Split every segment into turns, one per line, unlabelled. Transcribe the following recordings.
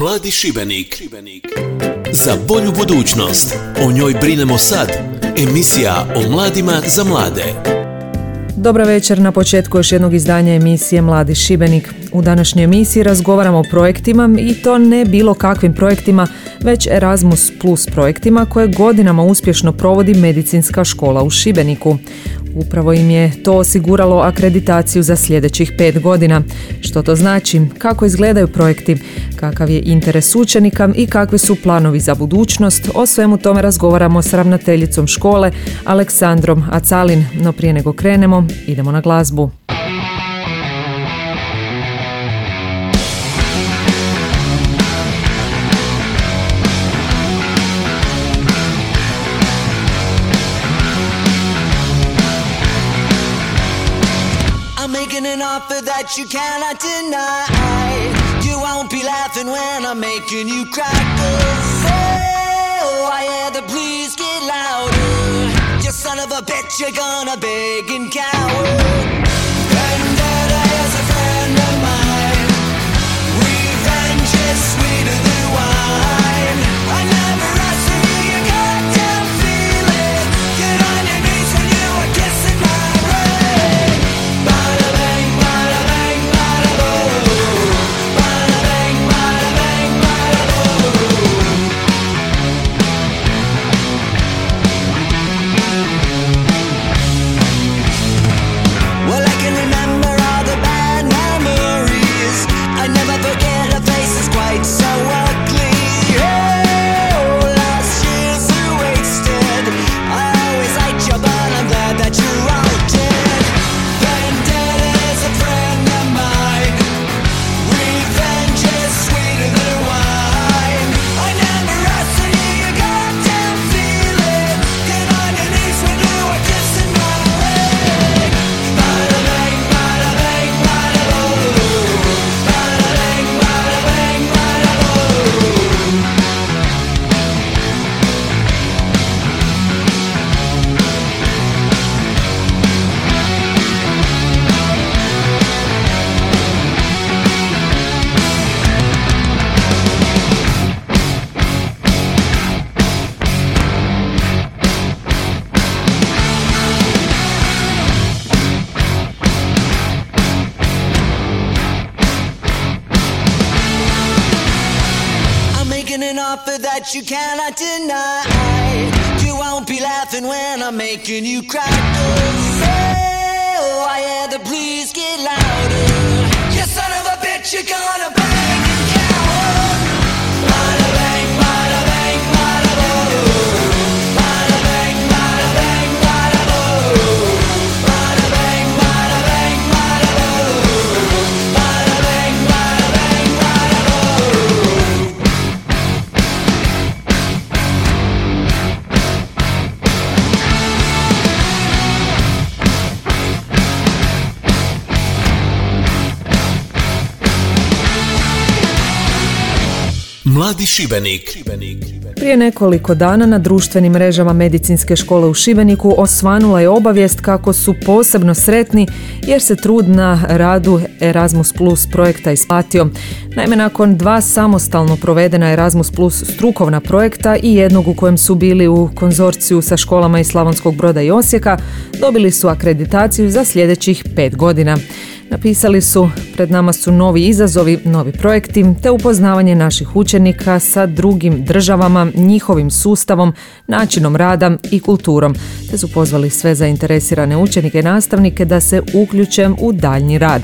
Mladi Šibenik. Za bolju budućnost. O njoj brinemo sad. Emisija o mladima za mlade.
Dobra večer na početku još jednog izdanja emisije Mladi Šibenik. U današnjoj emisiji razgovaramo o projektima i to ne bilo kakvim projektima, već Erasmus Plus projektima koje godinama uspješno provodi medicinska škola u Šibeniku. Upravo im je to osiguralo akreditaciju za sljedećih pet godina. Što to znači? Kako izgledaju projekti? Kakav je interes učenika i kakvi su planovi za budućnost? O svemu tome razgovaramo s ravnateljicom škole Aleksandrom Acalin. No prije nego krenemo, idemo na glazbu.
That you cannot deny. You won't be laughing when I'm making you cry. Cause oh, I hear the please get louder. You son of a bitch, you're gonna beg and cower.
Šibenik.
Prije nekoliko dana na društvenim mrežama medicinske škole u Šibeniku osvanula je obavijest kako su posebno sretni jer se trud na radu Erasmus Plus projekta isplatio. Naime, nakon dva samostalno provedena Erasmus Plus strukovna projekta i jednog u kojem su bili u konzorciju sa školama iz Slavonskog broda i Osijeka, dobili su akreditaciju za sljedećih pet godina. Napisali su, pred nama su novi izazovi, novi projekti, te upoznavanje naših učenika sa drugim državama, njihovim sustavom, načinom rada i kulturom, te su pozvali sve zainteresirane učenike i nastavnike da se uključe u daljnji rad.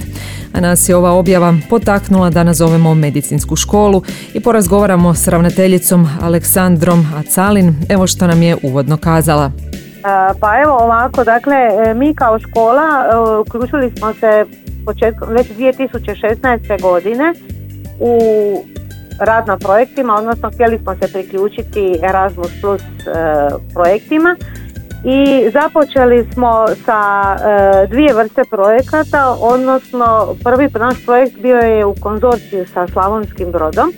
A nas je ova objava potaknula da nazovemo medicinsku školu i porazgovaramo s ravnateljicom Aleksandrom Acalin. Evo što nam je uvodno kazala.
Pa evo ovako, dakle mi kao škola uključili smo se početkom, već 2016. godine u rad na projektima, odnosno htjeli smo se priključiti Erasmus Plus e, projektima i započeli smo sa e, dvije vrste projekata, odnosno prvi naš projekt bio je u konzorciju sa Slavonskim brodom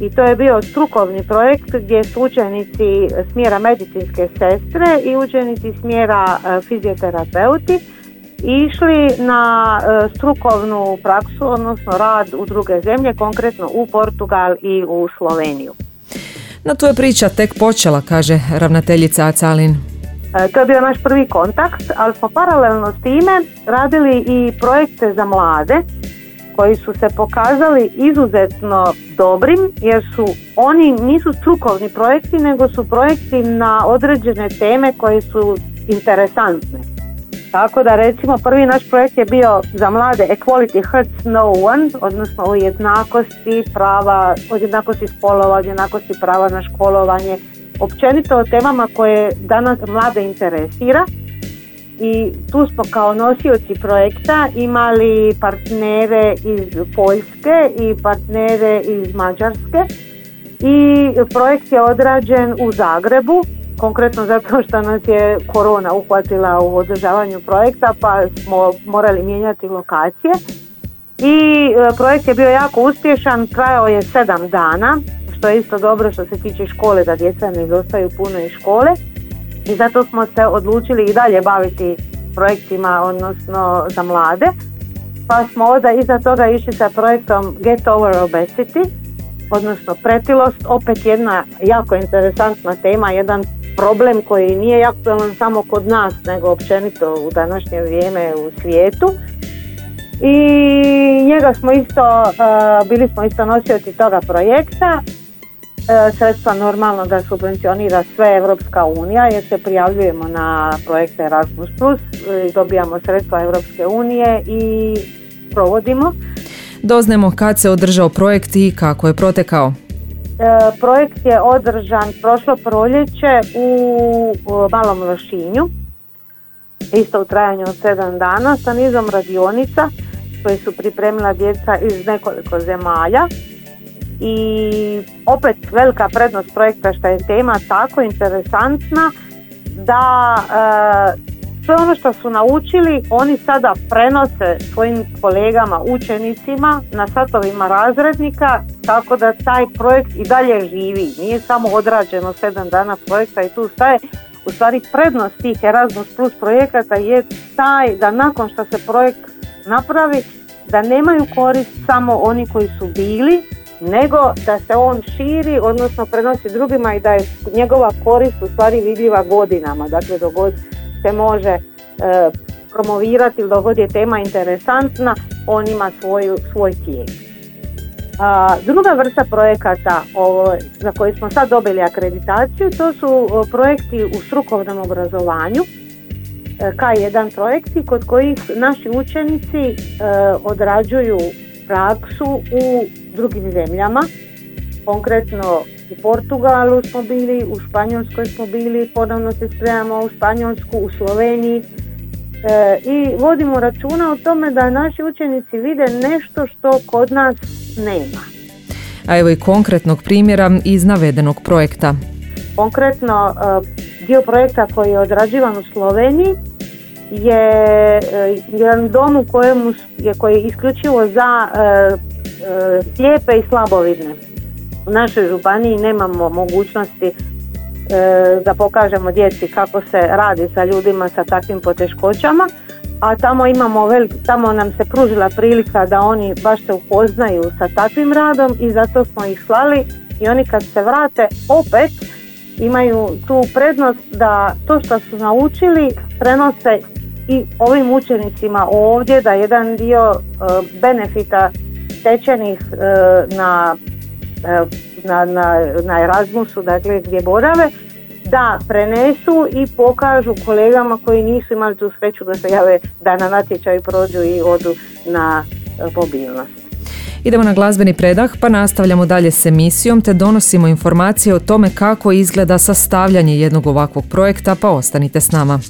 i to je bio strukovni projekt gdje su učenici smjera medicinske sestre i učenici smjera e, fizioterapeuti išli na e, strukovnu praksu, odnosno rad u druge zemlje, konkretno u Portugal i u Sloveniju.
No tu je priča tek počela, kaže ravnateljica Acalin.
E, to je bio naš prvi kontakt, ali smo paralelno s time radili i projekte za mlade koji su se pokazali izuzetno dobrim jer su oni nisu strukovni projekti nego su projekti na određene teme koje su interesantne. Tako da recimo prvi naš projekt je bio za mlade Equality Hurts No One, odnosno o jednakosti prava, o jednakosti spolova, o jednakosti prava na školovanje, općenito o temama koje danas mlade interesira. I tu smo kao nosioci projekta imali partnere iz Poljske i partnere iz Mađarske. I projekt je odrađen u Zagrebu konkretno zato što nas je korona uhvatila u održavanju projekta pa smo morali mijenjati lokacije. I e, projekt je bio jako uspješan, trajao je sedam dana što je isto dobro što se tiče škole da djeca ne izostaju puno iz škole. I zato smo se odlučili i dalje baviti projektima odnosno za mlade. Pa smo onda iza toga išli sa projektom Get Over Obesity odnosno pretilost, opet jedna jako interesantna tema, jedan problem koji nije aktualan samo kod nas, nego općenito u današnje vrijeme u svijetu. I njega smo isto, uh, bili smo isto nosioci toga projekta. Uh, sredstva normalno da subvencionira sve Evropska unija jer se prijavljujemo na projekte Erasmus Plus, uh, dobijamo sredstva Evropske unije i provodimo.
Doznemo kad se održao projekt i kako je protekao.
E, projekt je održan prošlo proljeće u Malom Lošinju, isto u trajanju od 7 dana sa nizom radionica koje su pripremila djeca iz nekoliko zemalja. I opet velika prednost projekta što je tema tako interesantna da e, sve ono što su naučili oni sada prenose svojim kolegama, učenicima na satovima razrednika tako da taj projekt i dalje živi. Nije samo odrađeno sedam dana projekta i tu staje. U stvari prednost tih Erasmus Plus projekata je taj da nakon što se projekt napravi da nemaju korist samo oni koji su bili nego da se on širi, odnosno prenosi drugima i da je njegova korist u stvari vidljiva godinama. Dakle, dogod se može e, promovirati ili dogod je tema interesantna, on ima svoju, svoj tijek. Druga vrsta projekata ovo, za koje smo sad dobili akreditaciju, to su projekti u strukovnom obrazovanju, e, K1 projekti kod kojih naši učenici e, odrađuju praksu u drugim zemljama, konkretno u Portugalu smo bili, u Španjolskoj smo bili, ponovno se spremamo u Španjolsku, u Sloveniji e, i vodimo računa o tome da naši učenici vide nešto što kod nas nema.
A evo i konkretnog primjera iz navedenog projekta.
Konkretno e, dio projekta koji je odrađivan u Sloveniji je e, jedan dom u kojemu je koji je isključivo za slijepe i slabovidne u našoj županiji nemamo mogućnosti e, da pokažemo djeci kako se radi sa ljudima sa takvim poteškoćama, a tamo imamo velik, tamo nam se pružila prilika da oni baš se upoznaju sa takvim radom i zato smo ih slali i oni kad se vrate opet imaju tu prednost da to što su naučili prenose i ovim učenicima ovdje da jedan dio e, benefita stečenih e, na na, na, na Erasmusu, dakle gdje borave, da prenesu i pokažu kolegama koji nisu imali tu sreću da se jave da na natječaju prođu i odu na e, mobilnost.
Idemo na glazbeni predah pa nastavljamo dalje s emisijom te donosimo informacije o tome kako izgleda sastavljanje jednog ovakvog projekta pa ostanite s nama.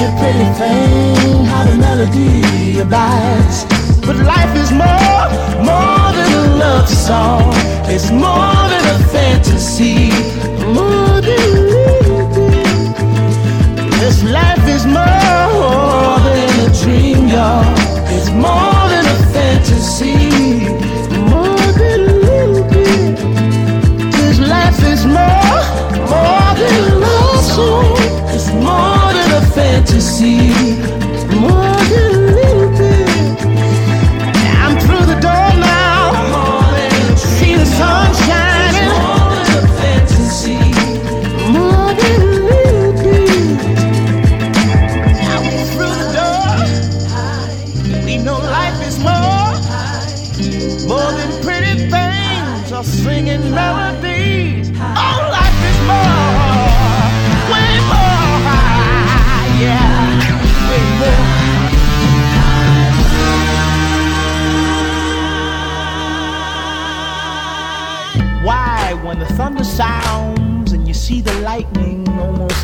is a pretty thing, how the melody abides. But life is more, more than a love song. It's more than a fantasy, more than This life is more more than a dream, y'all. It's more than a fantasy, more than a little bit. Life is more, more than a love song. It's more see.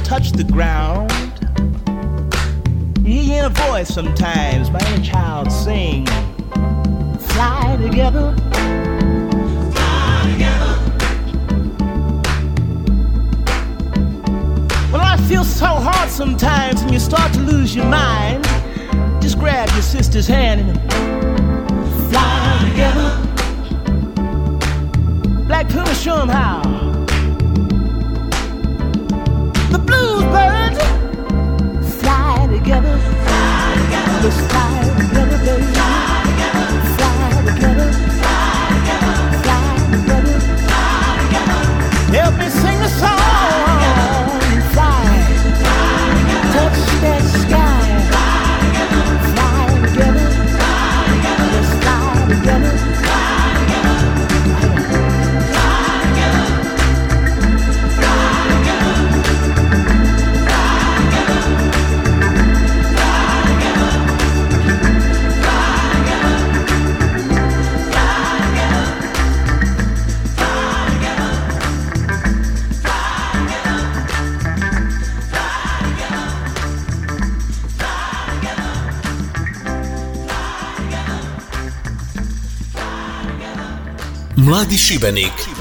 touch the ground. You hear a voice sometimes my inner child sing, Fly together. Fly together. Well, I feel so hard sometimes, and you start to lose your mind. Just grab your sister's hand and fly together. Black Puma, show them how. Adi Sibenik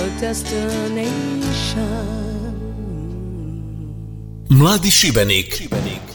a
destination.
Mladi šibenik. šibenik.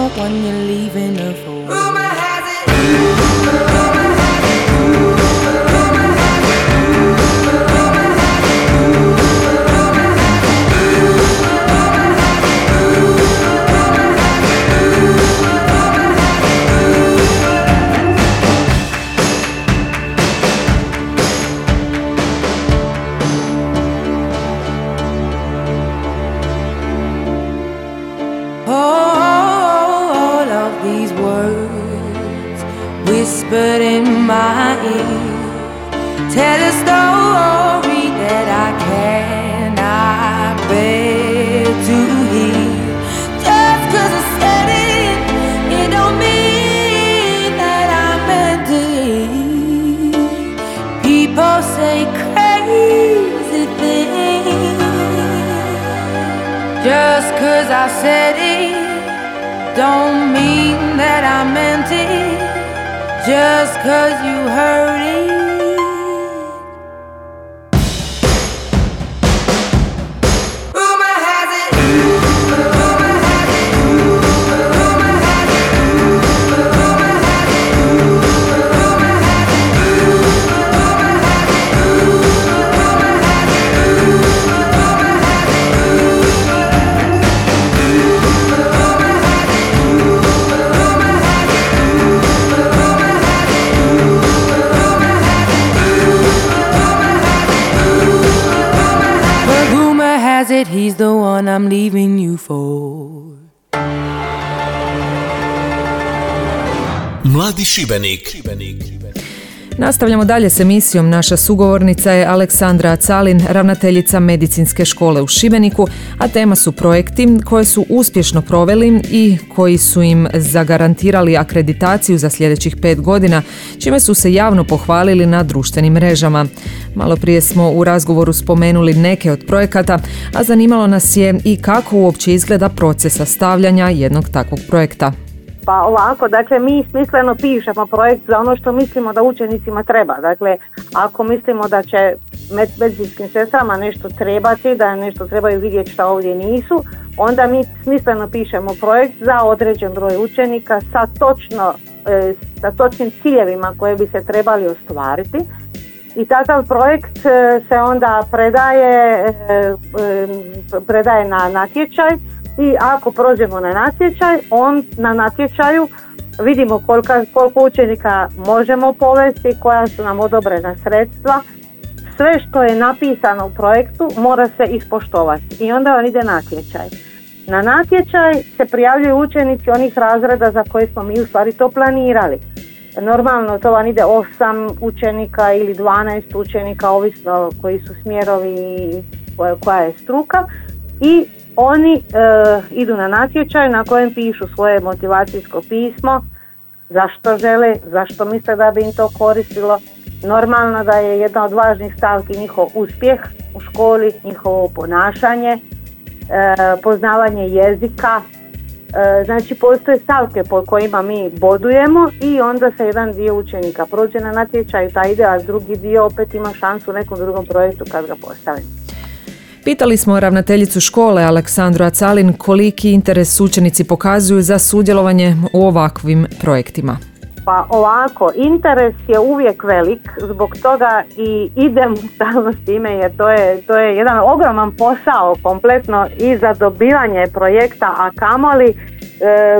know when you're leaving.
Mladi Šibenik.
Nastavljamo dalje s emisijom. Naša sugovornica je Aleksandra Calin, ravnateljica medicinske škole u Šibeniku, a tema su projekti koje su uspješno proveli i koji su im zagarantirali akreditaciju za sljedećih pet godina, čime su se javno pohvalili na društvenim mrežama. Malo prije smo u razgovoru spomenuli neke od projekata, a zanimalo nas je i kako uopće izgleda proces sastavljanja jednog takvog projekta.
Pa ovako, dakle mi smisleno pišemo projekt za ono što mislimo da učenicima treba. Dakle, ako mislimo da će med- medicinskim sestrama nešto trebati, da nešto trebaju vidjeti što ovdje nisu, onda mi smisleno pišemo projekt za određen broj učenika sa točno e, sa točnim ciljevima koje bi se trebali ostvariti i takav projekt e, se onda predaje, e, predaje na natječaj i ako prođemo na natječaj, on na natječaju vidimo kolika, koliko učenika možemo povesti, koja su nam odobrena sredstva, sve što je napisano u projektu mora se ispoštovati i onda on ide natječaj. Na natječaj se prijavljuju učenici onih razreda za koje smo mi u stvari to planirali. Normalno to vam ide 8 učenika ili 12 učenika, ovisno koji su smjerovi i koja- je struka i oni e, idu na natječaj na kojem pišu svoje motivacijsko pismo, zašto žele, zašto misle da bi im to koristilo. Normalno da je jedna od važnih stavki njihov uspjeh u školi, njihovo ponašanje, e, poznavanje jezika, E, Znači postoje stavke po kojima mi bodujemo i onda se jedan dio učenika prođe na natječaju, taj ide, a drugi dio opet ima šansu u nekom drugom projektu kad ga postavi.
Pitali smo ravnateljicu škole Aleksandru Acalin koliki interes učenici pokazuju za sudjelovanje u ovakvim projektima.
Pa ovako, interes je uvijek velik, zbog toga i idem stalno s time jer to je, to je jedan ogroman posao kompletno i za dobivanje projekta, a kamoli e,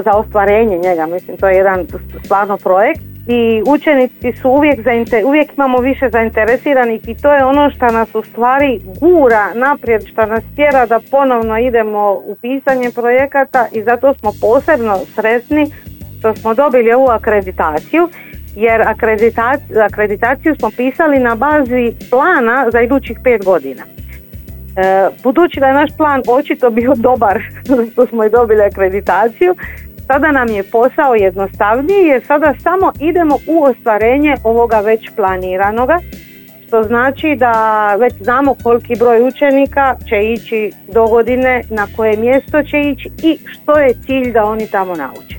za ostvarenje njega. Mislim, to je jedan stvarno projekt i učenici su uvijek, zainter- uvijek imamo više zainteresiranih i to je ono što nas u stvari gura naprijed, što nas tjera da ponovno idemo u pisanje projekata i zato smo posebno sretni što smo dobili ovu akreditaciju jer akredita- akreditaciju smo pisali na bazi plana za idućih pet godina. E, budući da je naš plan očito bio dobar što smo i dobili akreditaciju, sada nam je posao jednostavniji jer sada samo idemo u ostvarenje ovoga već planiranoga što znači da već znamo koliki broj učenika će ići do godine, na koje mjesto će ići i što je cilj da oni tamo nauče.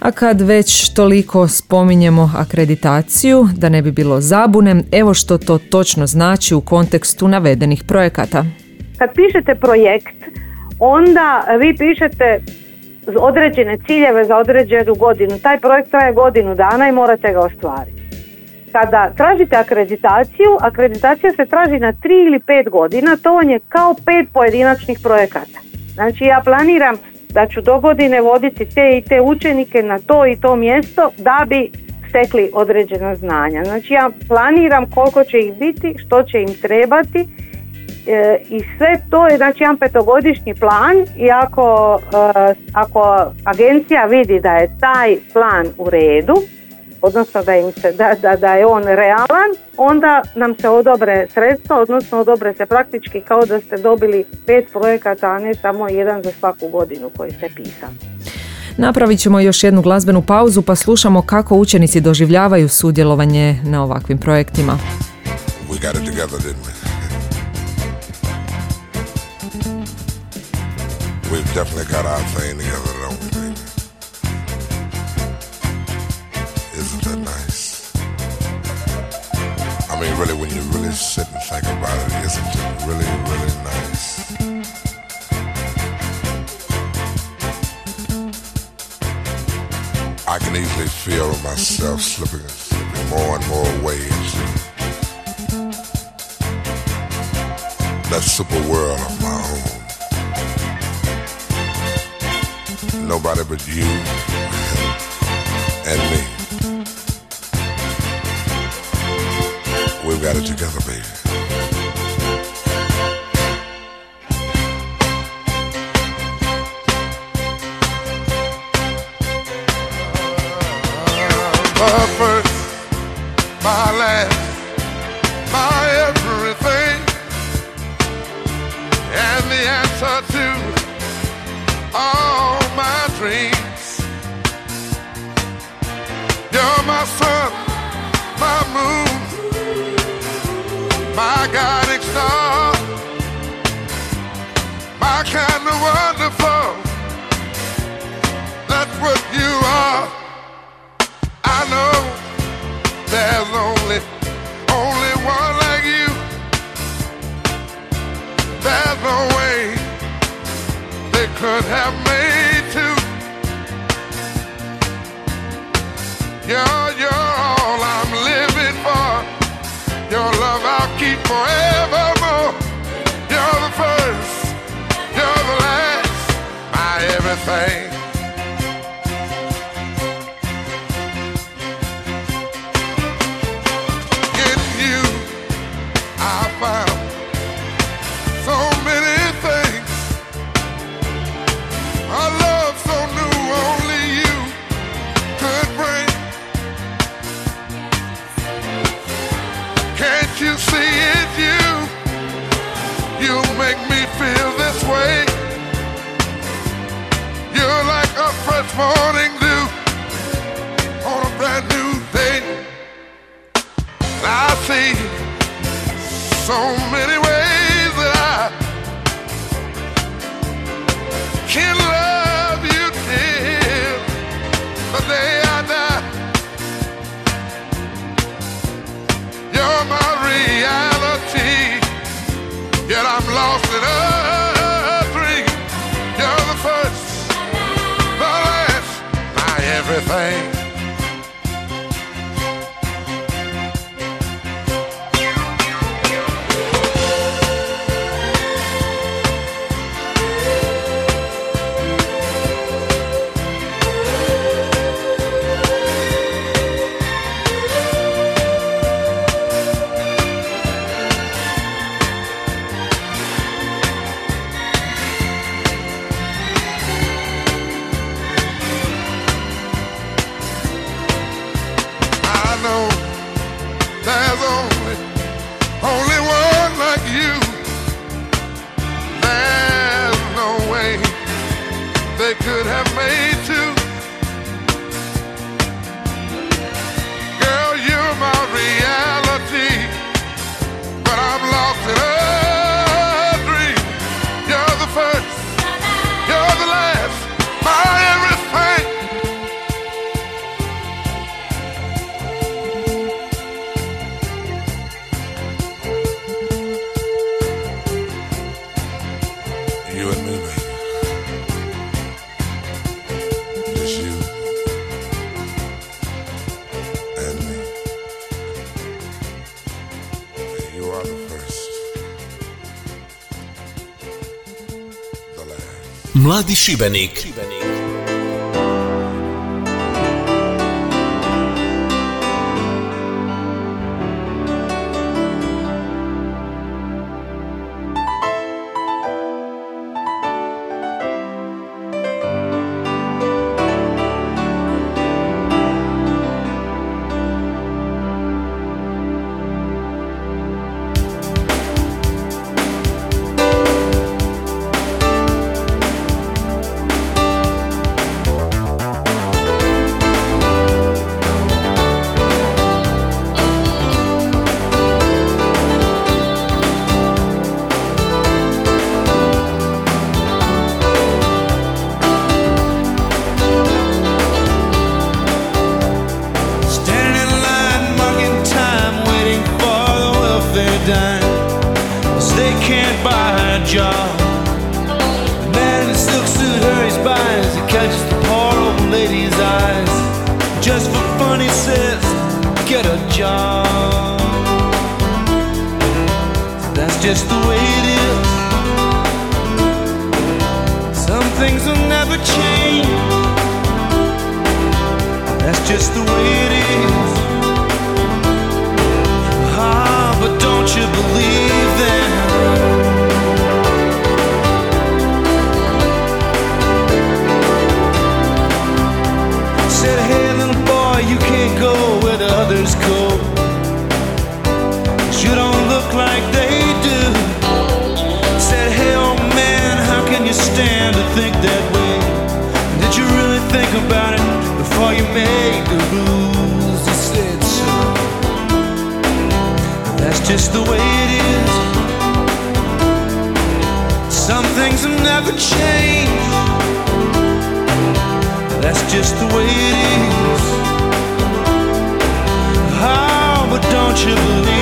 A kad već toliko spominjemo akreditaciju, da ne bi bilo zabune, evo što to točno znači u kontekstu navedenih projekata.
Kad pišete projekt, onda vi pišete određene ciljeve za određenu godinu. Taj projekt traje godinu dana i morate ga ostvariti. Kada tražite akreditaciju, akreditacija se traži na 3 ili 5 godina, to vam je kao pet pojedinačnih projekata. Znači ja planiram da ću do godine voditi te i te učenike na to i to mjesto da bi stekli određena znanja. Znači ja planiram koliko će ih biti, što će im trebati e, i sve to je znači jedan petogodišnji plan i ako, e, ako agencija vidi da je taj plan u redu, odnosno da, im se, da, da, da je on realan, onda nam se odobre sredstva, odnosno odobre se praktički kao da ste dobili pet projekata, a ne samo jedan za svaku godinu koji ste pisali.
Napravit ćemo još jednu glazbenu pauzu pa slušamo kako učenici doživljavaju sudjelovanje na ovakvim projektima.
We got it together, didn't we? We've definitely got our thing together, don't we, baby? Isn't that nice? I mean, really, when you really sit and think about it, isn't it really, really nice? I can easily feel myself slipping, slipping more and more into that super world of my own. Nobody but you and me. We've got it together, baby. would have made too. You're, you're all I'm living for. Your love I'll keep forevermore. You're the first, you're the last, my everything. they could have Valdi Sibenik just the
way it is. Some things will never change. That's just the way it is. Ah, but don't you believe? just the way it is. Some things have never changed. That's just the way it is. Oh, but don't you believe?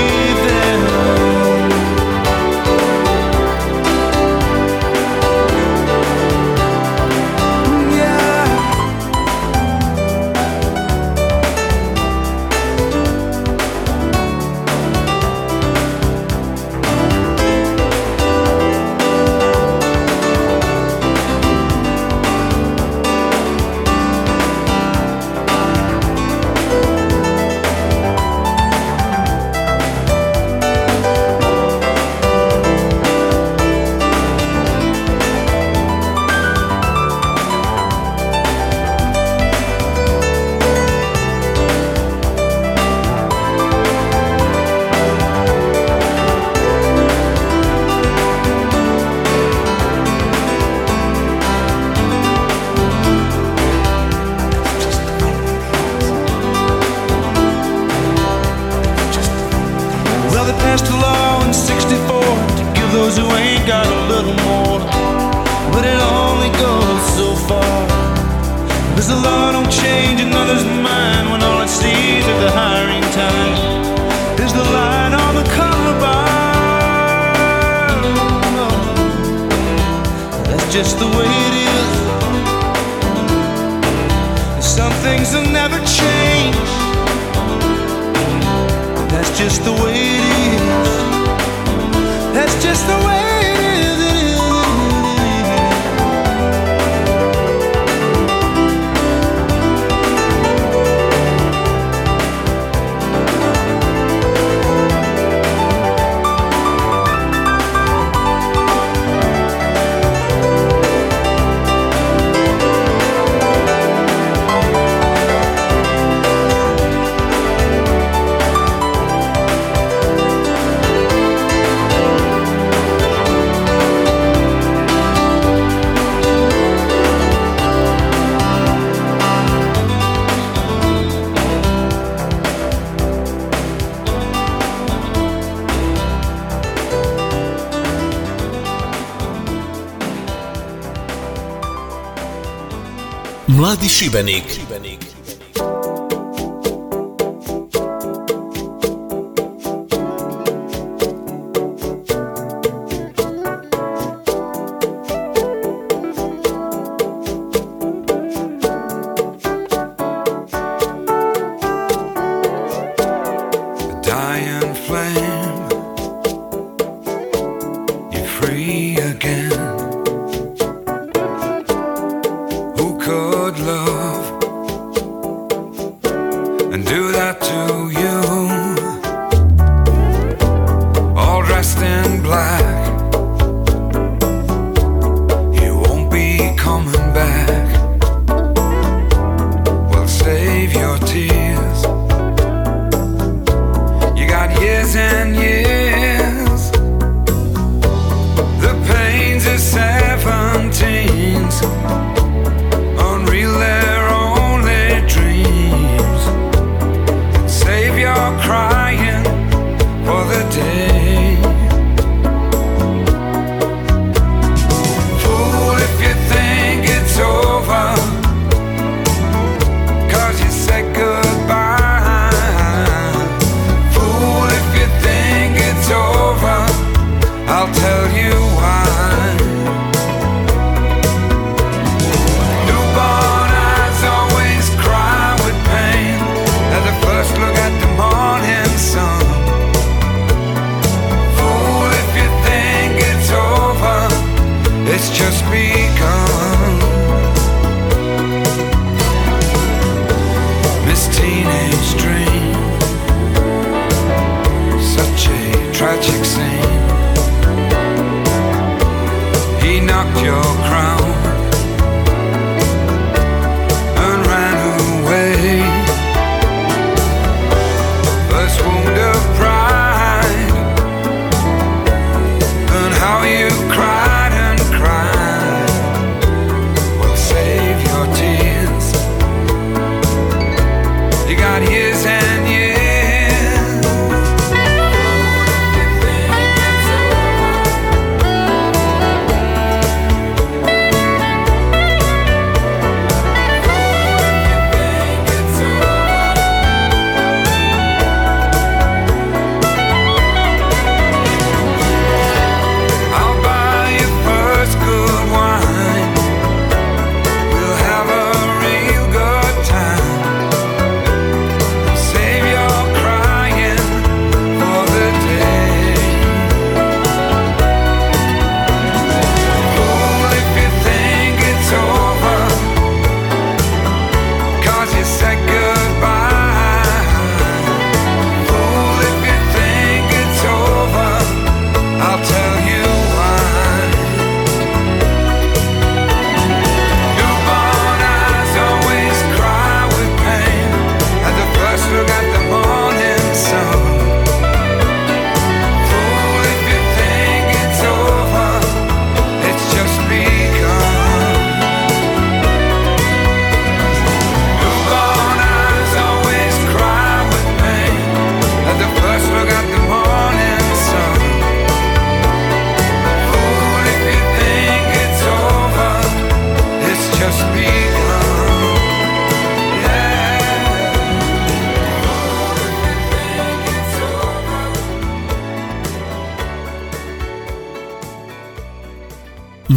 Mladi Šibenik.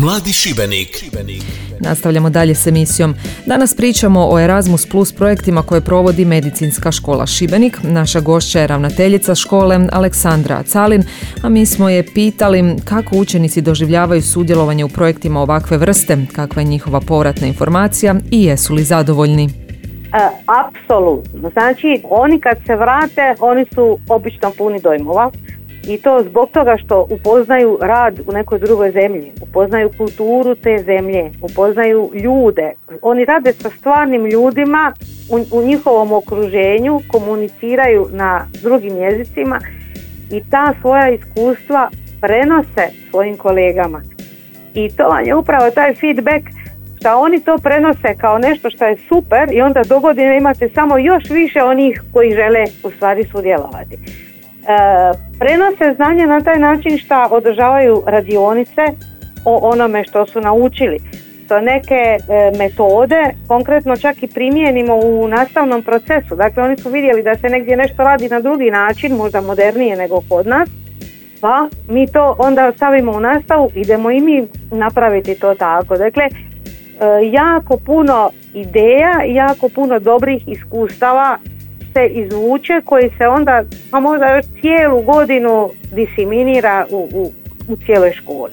Mladi Šibenik.
Nastavljamo dalje s emisijom. Danas pričamo o Erasmus Plus projektima koje provodi Medicinska škola Šibenik. Naša gošća je ravnateljica škole Aleksandra Calin, a mi smo je pitali kako učenici doživljavaju sudjelovanje u projektima ovakve vrste, kakva je njihova povratna informacija i jesu li zadovoljni.
E, apsolutno. Znači, oni kad se vrate, oni su obično puni dojmova i to zbog toga što upoznaju rad u nekoj drugoj zemlji, upoznaju kulturu te zemlje, upoznaju ljude. Oni rade sa stvarnim ljudima u, u njihovom okruženju, komuniciraju na drugim jezicima i ta svoja iskustva prenose svojim kolegama. I to vam je upravo taj feedback što oni to prenose kao nešto što je super i onda dogodine imate samo još više onih koji žele u stvari sudjelovati. E, prenose znanje na taj način što održavaju radionice o onome što su naučili. To neke e, metode konkretno čak i primijenimo u nastavnom procesu. Dakle, oni su vidjeli da se negdje nešto radi na drugi način, možda modernije nego kod nas, pa mi to onda stavimo u nastavu, idemo i mi napraviti to tako. Dakle, e, jako puno ideja, jako puno dobrih iskustava se izvuče koji se onda pa možda još cijelu godinu diseminira u, u, u cijeloj školi.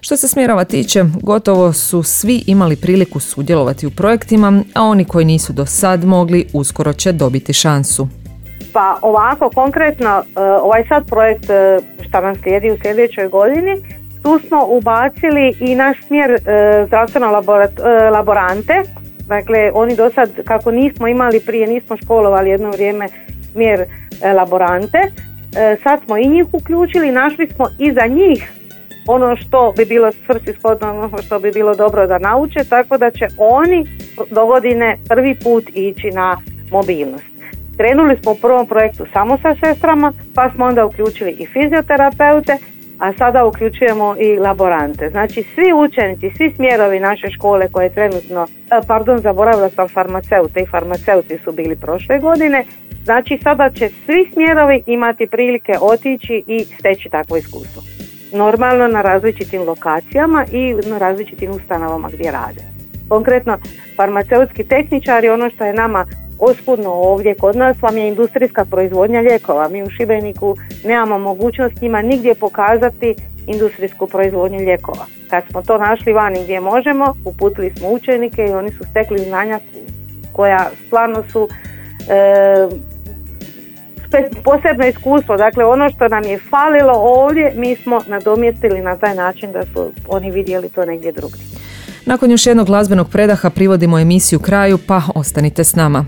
Što se smjerova tiče, gotovo su svi imali priliku sudjelovati u projektima, a oni koji nisu do sad mogli, uskoro će dobiti šansu.
Pa ovako, konkretno, e, ovaj sad projekt e, šta nam slijedi u sljedećoj godini, tu smo ubacili i naš smjer e, zdravstveno laborante, Dakle, oni do sad, kako nismo imali prije, nismo školovali jedno vrijeme smjer e, laborante, e, sad smo i njih uključili, našli smo i za njih ono što bi bilo svrsishodno, ono što bi bilo dobro da nauče, tako da će oni do godine prvi put ići na mobilnost. Krenuli smo u prvom projektu samo sa sestrama, pa smo onda uključili i fizioterapeute, a sada uključujemo i laborante. Znači svi učenici, svi smjerovi naše škole koje trenutno, e, pardon, zaboravila sam farmaceute i farmaceuti su bili prošle godine, znači sada će svi smjerovi imati prilike otići i steći takvo iskustvo. Normalno na različitim lokacijama i na različitim ustanovama gdje rade. Konkretno, farmaceutski tehničari, ono što je nama oskudno ovdje kod nas vam je industrijska proizvodnja lijekova. Mi u Šibeniku nemamo mogućnost njima nigdje pokazati industrijsku proizvodnju lijekova. Kad smo to našli vani gdje možemo, uputili smo učenike i oni su stekli znanja koja stvarno su e, posebno iskustvo. Dakle, ono što nam je falilo ovdje, mi smo nadomjestili na taj način da su oni vidjeli to negdje drugdje.
Nakon još jednog glazbenog predaha privodimo emisiju kraju, pa ostanite s nama.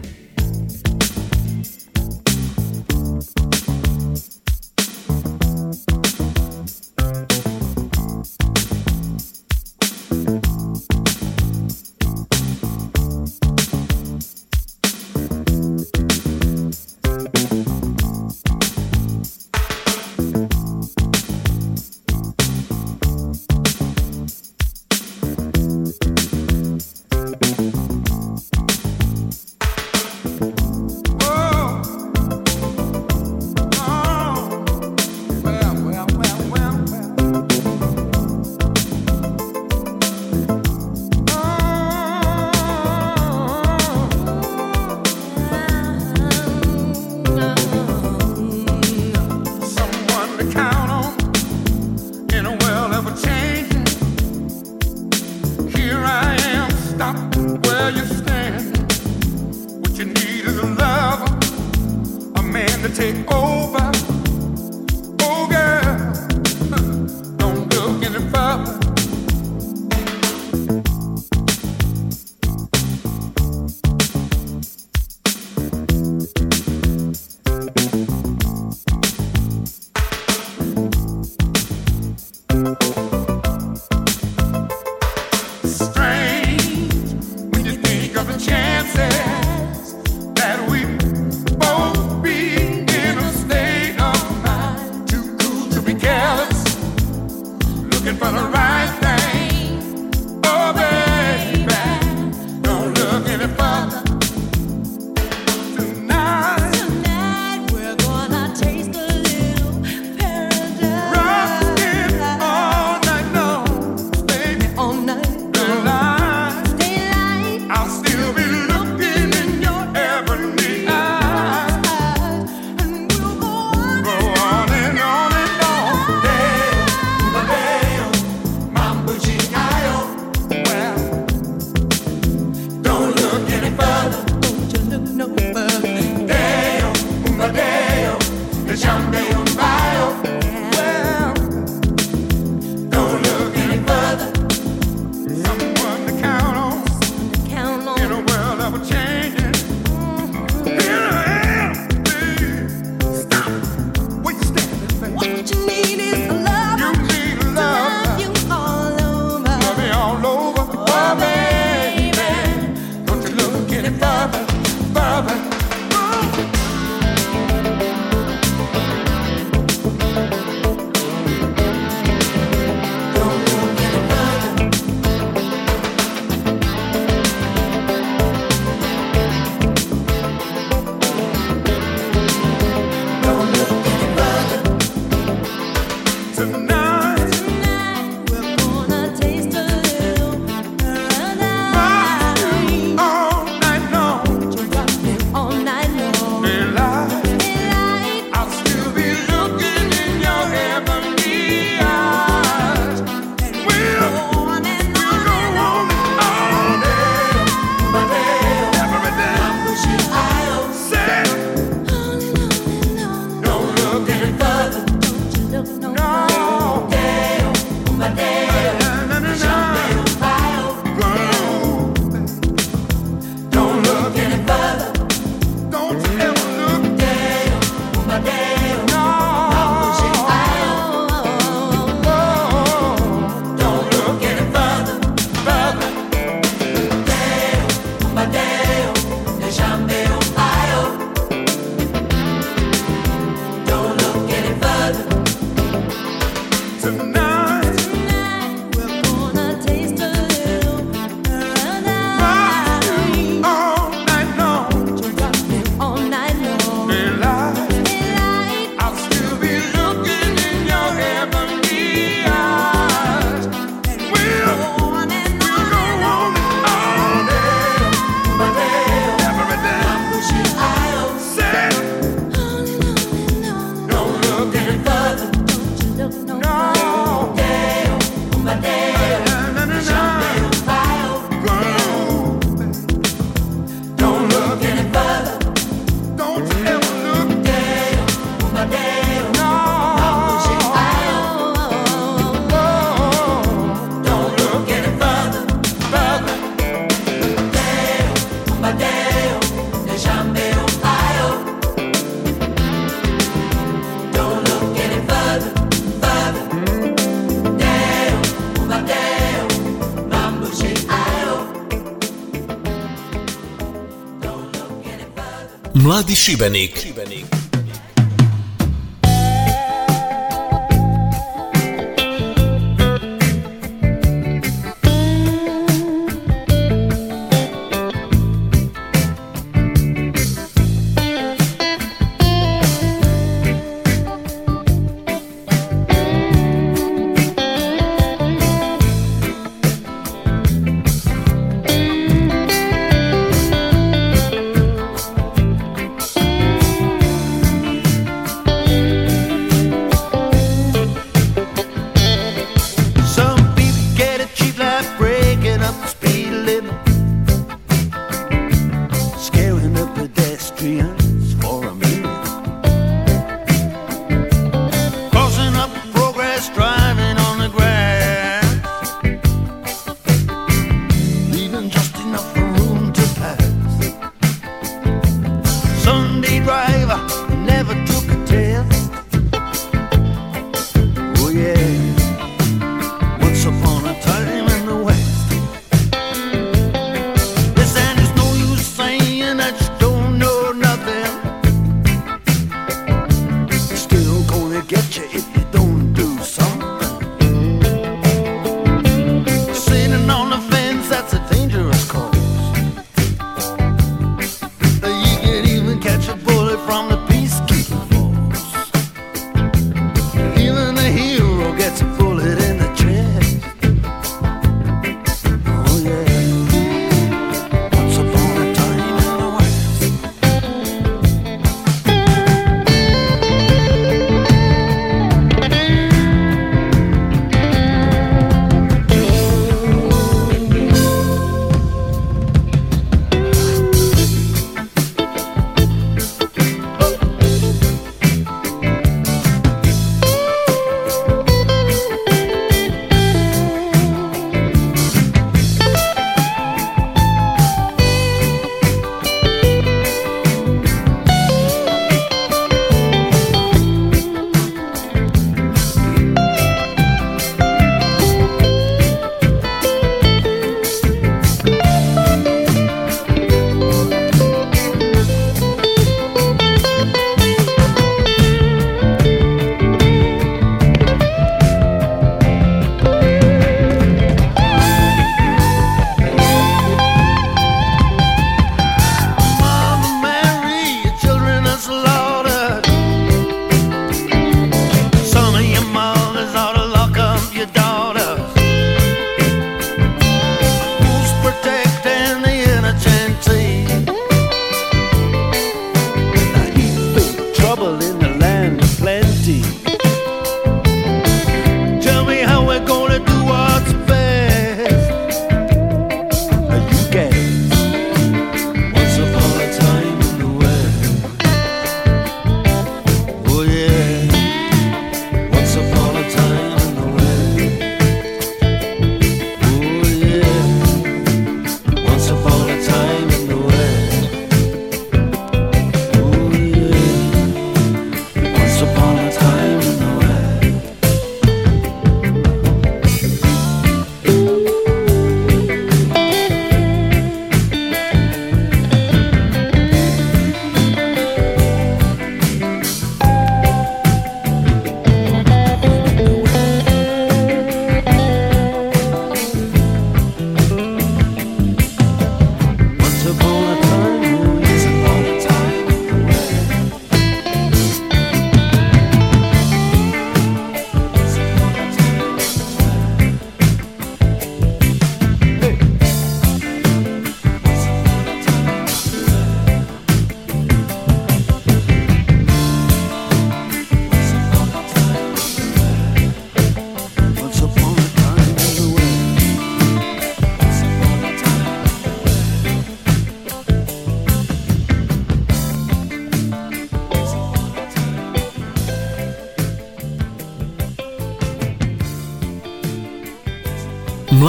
Mladi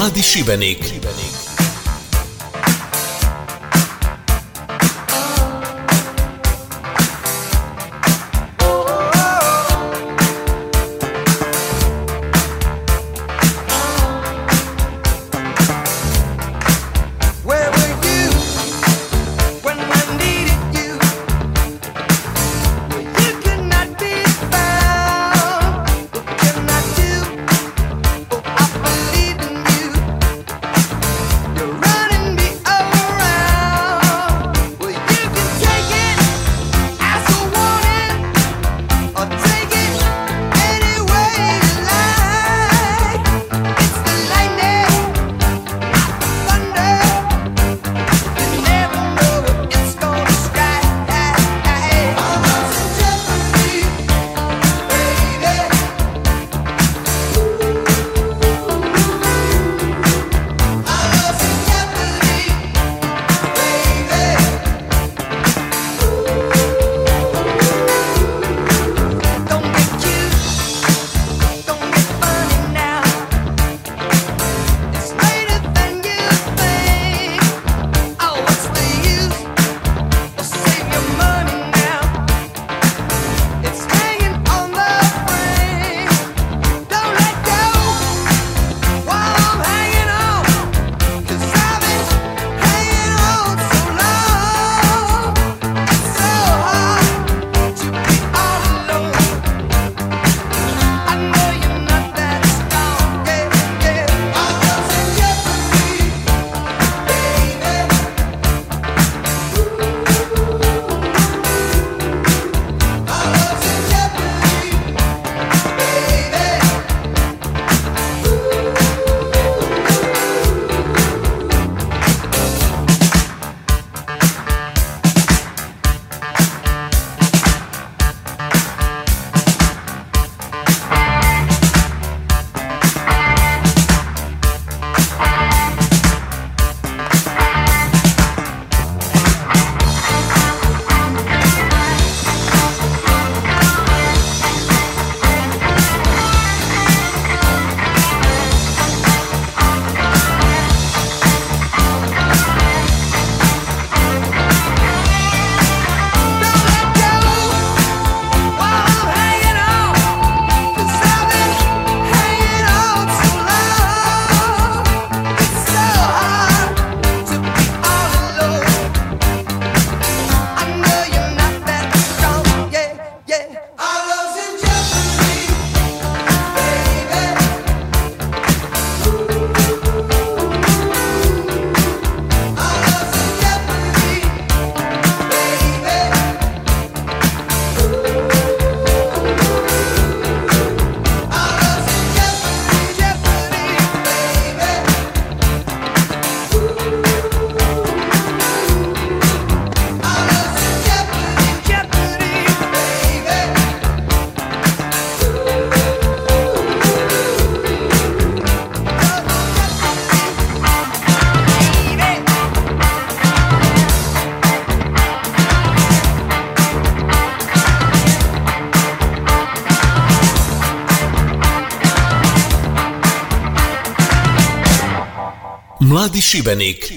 Šibenik.
Mladi Mladi Šibenik.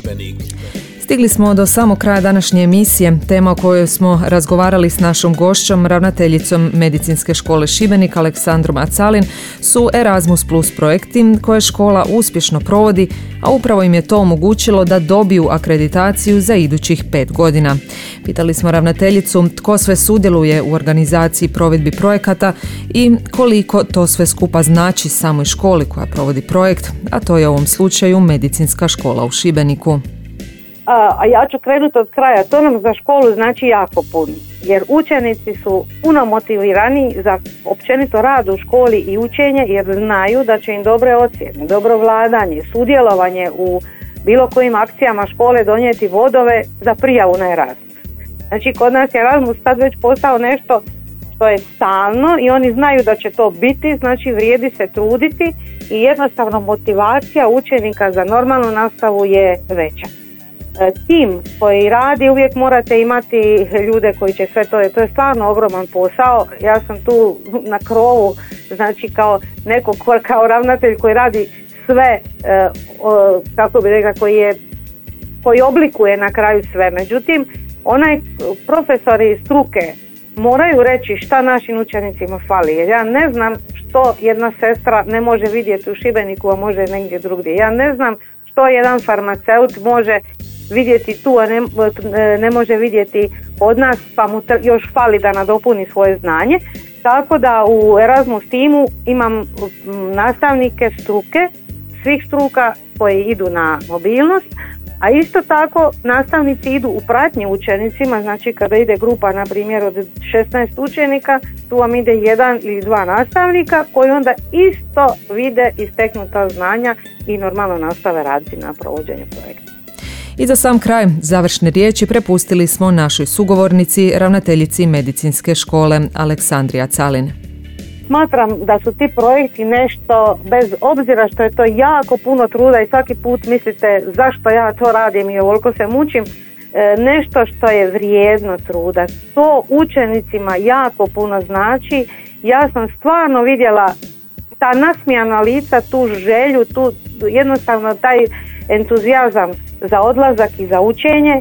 Stigli smo do samog kraja današnje emisije, tema o kojoj smo razgovarali s našom gošćom, ravnateljicom Medicinske škole Šibenik, Aleksandrom Acalin, su Erasmus Plus projekti koje škola uspješno provodi, a upravo im je to omogućilo da dobiju akreditaciju za idućih pet godina. Pitali smo ravnateljicu tko sve sudjeluje u organizaciji provedbi projekata i koliko to sve skupa znači samoj školi koja provodi projekt, a to je u ovom slučaju Medicinska škola u Šibeniku.
A, ja ću krenuti od kraja. To nam za školu znači jako puno. Jer učenici su puno motivirani za općenito rad u školi i učenje jer znaju da će im dobre ocjene, dobro vladanje, sudjelovanje u bilo kojim akcijama škole donijeti vodove za prijavu na Erasmus. Znači kod nas je Erasmus sad već postao nešto što je stalno i oni znaju da će to biti, znači vrijedi se truditi i jednostavno motivacija učenika za normalnu nastavu je veća. E, tim koji radi uvijek morate imati ljude koji će sve to, to je stvarno ogroman posao, ja sam tu na krovu, znači kao neko ko, kao ravnatelj koji radi sve, e, kako bi rekla, koji je koji oblikuje na kraju sve. Međutim, onaj profesori struke moraju reći šta našim učenicima fali. Jer ja ne znam što jedna sestra ne može vidjeti u Šibeniku, a može negdje drugdje. Ja ne znam što jedan farmaceut može vidjeti tu, a ne, ne može vidjeti od nas, pa mu još fali da nadopuni svoje znanje. Tako da u Erasmus timu imam nastavnike struke, svih struka koji idu na mobilnost, a isto tako nastavnici idu u pratnji učenicima, znači kada ide grupa na primjer od 16 učenika, tu vam ide jedan ili dva nastavnika koji onda isto vide isteknuta znanja i normalno nastave raditi na provođenju projekta.
I za sam kraj završne riječi prepustili smo našoj sugovornici, ravnateljici medicinske škole Aleksandrija Calin.
Smatram da su ti projekti nešto, bez obzira što je to jako puno truda i svaki put mislite zašto ja to radim i ovoliko se mučim, e, nešto što je vrijedno truda. To učenicima jako puno znači. Ja sam stvarno vidjela ta nasmijana lica, tu želju, tu jednostavno taj entuzijazam za odlazak i za učenje.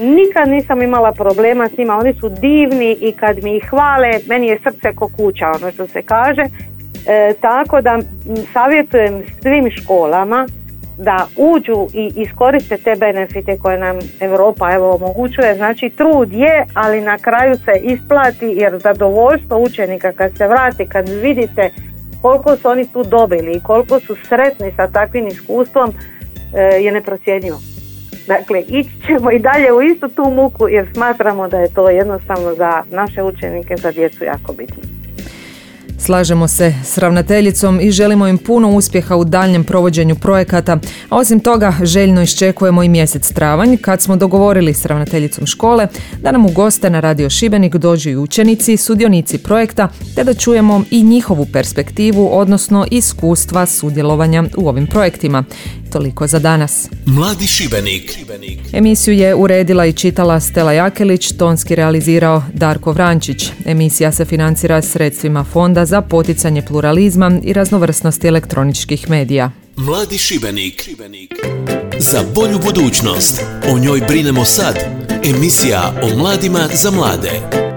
Nikad nisam imala problema s njima, oni su divni i kad mi ih hvale, meni je srce ko kuća, ono što se kaže. E, tako da savjetujem svim školama da uđu i iskoriste te benefite koje nam Europa evo omogućuje. Znači trud je, ali na kraju se isplati jer zadovoljstvo učenika kad se vrati, kad vidite koliko su oni tu dobili i koliko su sretni sa takvim iskustvom je neprocjenjivo. Dakle, ići ćemo i dalje u istu tu muku jer smatramo da je to jednostavno za naše učenike, za djecu jako bitno.
Slažemo se s ravnateljicom i želimo im puno uspjeha u daljnjem provođenju projekata, a osim toga željno iščekujemo i mjesec travanj kad smo dogovorili s ravnateljicom škole da nam u goste na Radio Šibenik dođu i učenici, sudionici projekta, te da čujemo i njihovu perspektivu, odnosno iskustva sudjelovanja u ovim projektima. Toliko za danas.
Mladi Šibenik.
Emisiju je uredila i čitala Stela Jakelić, tonski realizirao Darko Vrančić. Emisija se financira sredstvima Fonda za poticanje pluralizma i raznovrsnosti elektroničkih medija.
Mladi Šibenik. Za bolju budućnost. O njoj brinemo sad. Emisija o mladima za mlade.